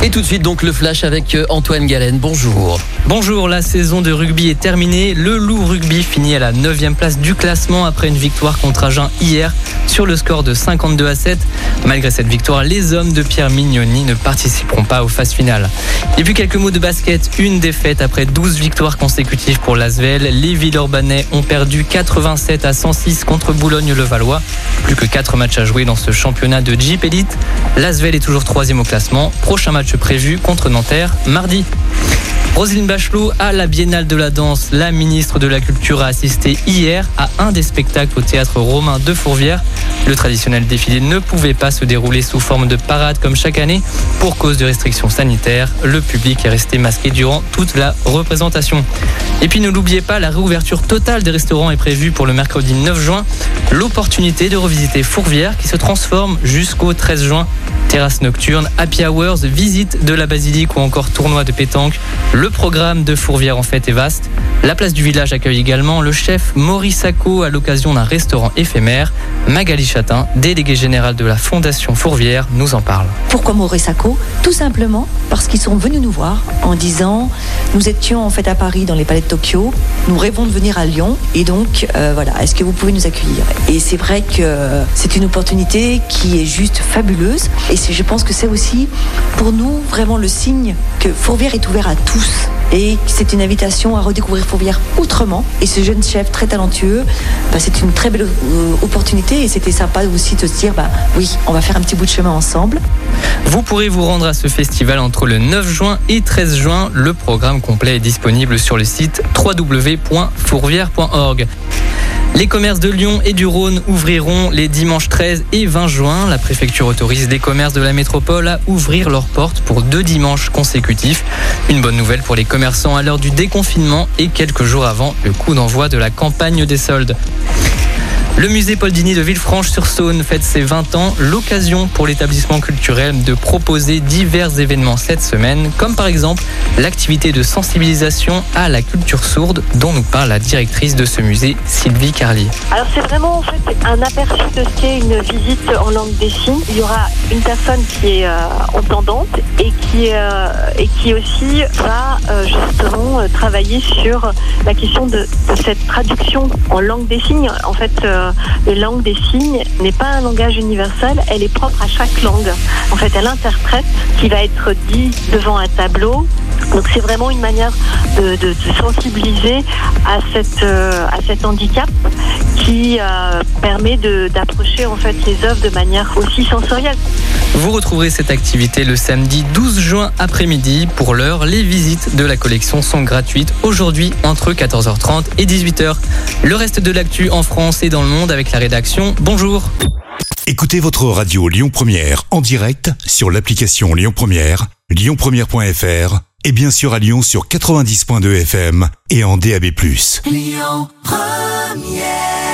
Et tout de suite donc le flash avec euh, Antoine Galen. Bonjour. Bonjour, la saison de rugby est terminée. Le Loup Rugby finit à la 9 place du classement après une victoire contre Agen hier sur le score de 52 à 7. Malgré cette victoire, les hommes de Pierre Mignoni ne participeront pas aux phases finales. Et puis quelques mots de basket. Une défaite après 12 victoires consécutives pour l'Asvel. Les Villeurbanais ont perdu 87 à 106 contre Boulogne-le-Valois. Plus que 4 matchs à jouer dans ce championnat de Jeep Elite. L'Asvel est toujours troisième au classement. Prochain match prévu contre Nanterre mardi. Roselyne Bachelot à la Biennale de la danse. La ministre de la Culture a assisté hier à un des spectacles au théâtre romain de Fourvière. Le traditionnel défilé ne pouvait pas se dérouler sous forme de parade comme chaque année pour cause de restrictions sanitaires. Le public est resté masqué durant toute la représentation. Et puis ne l'oubliez pas, la réouverture totale des restaurants est prévue pour le mercredi 9 juin. L'opportunité de revisiter Fourvière qui se transforme jusqu'au 13 juin terrasse nocturne, happy hours, visite de la basilique ou encore tournoi de pétanque. Le programme de Fourvière en fait est vaste. La place du village accueille également le chef Maurice Sacco à l'occasion d'un restaurant éphémère. Magali Chatin, déléguée générale de la Fondation Fourvière, nous en parle. Pourquoi Maurice Sacco? Tout simplement parce qu'ils sont venus nous voir en disant nous étions en fait à Paris dans les palais de Tokyo, nous rêvons de venir à Lyon. Et donc euh, voilà, est-ce que vous pouvez nous accueillir? Et c'est vrai que c'est une opportunité qui est juste fabuleuse. Et je pense que c'est aussi pour nous vraiment le signe que Fourvière est ouvert à tous et c'est une invitation à redécouvrir Fourvière autrement. Et ce jeune chef très talentueux, bah, c'est une très belle euh, opportunité et c'était sympa aussi de se dire, bah, oui, on va faire un petit bout de chemin ensemble. Vous pourrez vous rendre à ce festival entre le 9 juin et 13 juin. Le programme complet est disponible sur le site www.fourvière.org. Les commerces de Lyon et du Rhône ouvriront les dimanches 13 et 20 juin. La préfecture autorise les commerces de la métropole à ouvrir leurs portes pour deux dimanches consécutifs. Une bonne nouvelle pour les commerçants à l'heure du déconfinement et quelques jours avant le coup d'envoi de la campagne des soldes. Le musée Paul Dini de Villefranche-sur-Saône fête ses 20 ans, l'occasion pour l'établissement culturel de proposer divers événements cette semaine, comme par exemple l'activité de sensibilisation à la culture sourde dont nous parle la directrice de ce musée, Sylvie Carlier. Alors c'est vraiment en fait un aperçu de ce qu'est une visite en langue des signes. Il y aura une personne qui est euh, entendante et qui, euh, et qui aussi va euh, justement travailler sur la question de, de, cette traduction en langue des signes. En fait, la langue des signes n'est pas un langage universel, elle est propre à chaque langue. En fait, elle interprète ce qui va être dit devant un tableau. Donc c'est vraiment une manière de, sensibiliser à, cette, euh, à cet handicap qui euh, permet d'approcher en fait les œuvres de manière aussi sensorielle. Vous retrouverez cette activité le samedi 12 juin après-midi. Pour l'heure, les visites de la collection sont gratuites aujourd'hui entre 14h30 et 18h. Le reste de l'actu en France et dans le monde avec la rédaction. Bonjour. Écoutez votre radio Lyon Première en direct sur l'application Lyon Première, lyonpremière.fr et bien sûr à Lyon sur 90.2 FM et en DAB+. Lyon Première